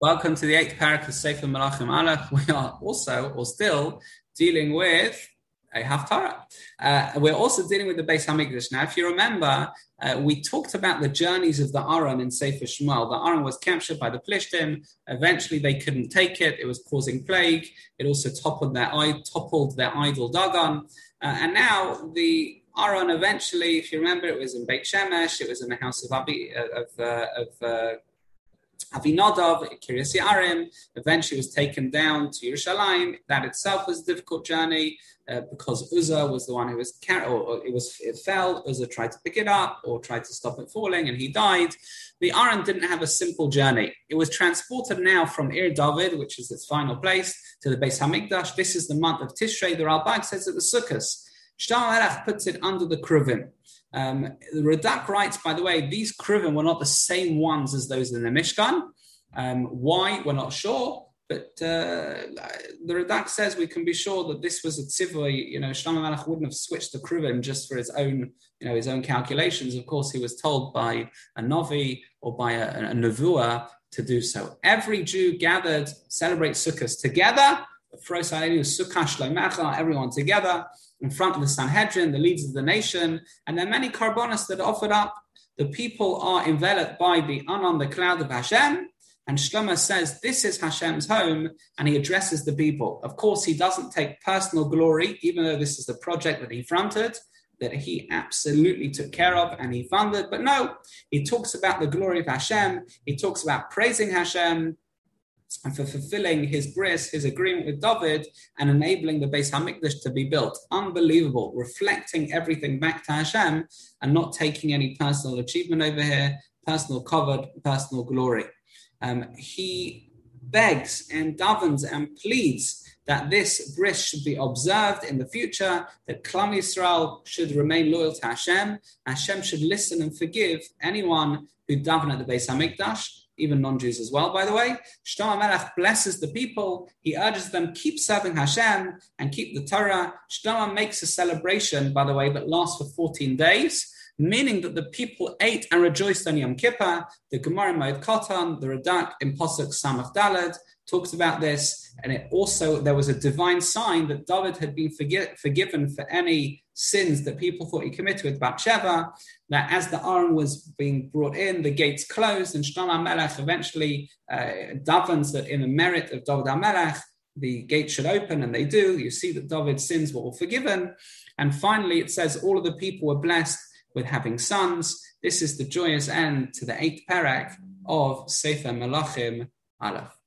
Welcome to the eighth parak of Sefer Melachim Aleph. We are also, or still, dealing with a Haftarah. Uh, we're also dealing with the Beis Hamikdash. Now, if you remember, uh, we talked about the journeys of the Aron in Sefer Shmuel. The Aron was captured by the Plishtim. Eventually, they couldn't take it. It was causing plague. It also toppled their, toppled their idol Dagon. Uh, and now the Aron eventually, if you remember, it was in Beit Shemesh. It was in the house of Abi, of, uh, of uh, Avinadav, Kiryas Yearim, eventually was taken down to Yerushalayim. That itself was a difficult journey uh, because Uzzah was the one who was carried, or, it was it fell. Uzzah tried to pick it up or tried to stop it falling, and he died. The Aron didn't have a simple journey. It was transported now from Ir David, which is its final place, to the Beis Hamikdash. This is the month of Tishrei. The Ralbag says at the Sukkot. Shtar puts it under the Kruvim. Um, the Radak writes, by the way, these kruvim were not the same ones as those in the Mishkan. Um, why? We're not sure. But uh, the Radak says we can be sure that this was a tzivui. You know, Shlomo Melech wouldn't have switched the kruvim just for his own, you know, his own calculations. Of course, he was told by a novi or by a, a nevuah to do so. Every Jew gathered celebrates Sukkot together. Everyone together in front of the Sanhedrin, the leaders of the nation, and there are many korbanos that are offered up. The people are enveloped by the Anon, the cloud of Hashem, and Shlomo says this is Hashem's home, and he addresses the people. Of course, he doesn't take personal glory, even though this is the project that he fronted, that he absolutely took care of and he funded. But no, he talks about the glory of Hashem. He talks about praising Hashem and for fulfilling his bris, his agreement with David, and enabling the Beis Hamikdash to be built. Unbelievable, reflecting everything back to Hashem and not taking any personal achievement over here, personal kavod, personal glory. Um, he begs and davens and pleads that this bris should be observed in the future, that Klal Yisrael should remain loyal to Hashem, Hashem should listen and forgive anyone who daven at the Beis Hamikdash, even non-Jews as well, by the way. Shlomo Melech blesses the people. He urges them keep serving Hashem and keep the Torah. Shlomo makes a celebration, by the way, that lasts for 14 days, meaning that the people ate and rejoiced on Yom Kippur. The Gemara Moed Katan, the Radak in Pasuk Samach Daled, talks about this, and it also there was a divine sign that David had been forgi- forgiven for any sins that people thought he committed with Bathsheba. That as the Aron was being brought in, the gates closed, and Shlomo Melech eventually uh, davens that in the merit of David Melech, the gate should open, and they do. You see that David's sins were all forgiven, and finally it says all of the people were blessed with having sons. This is the joyous end to the eighth parak of Sefer Melachim Aleph.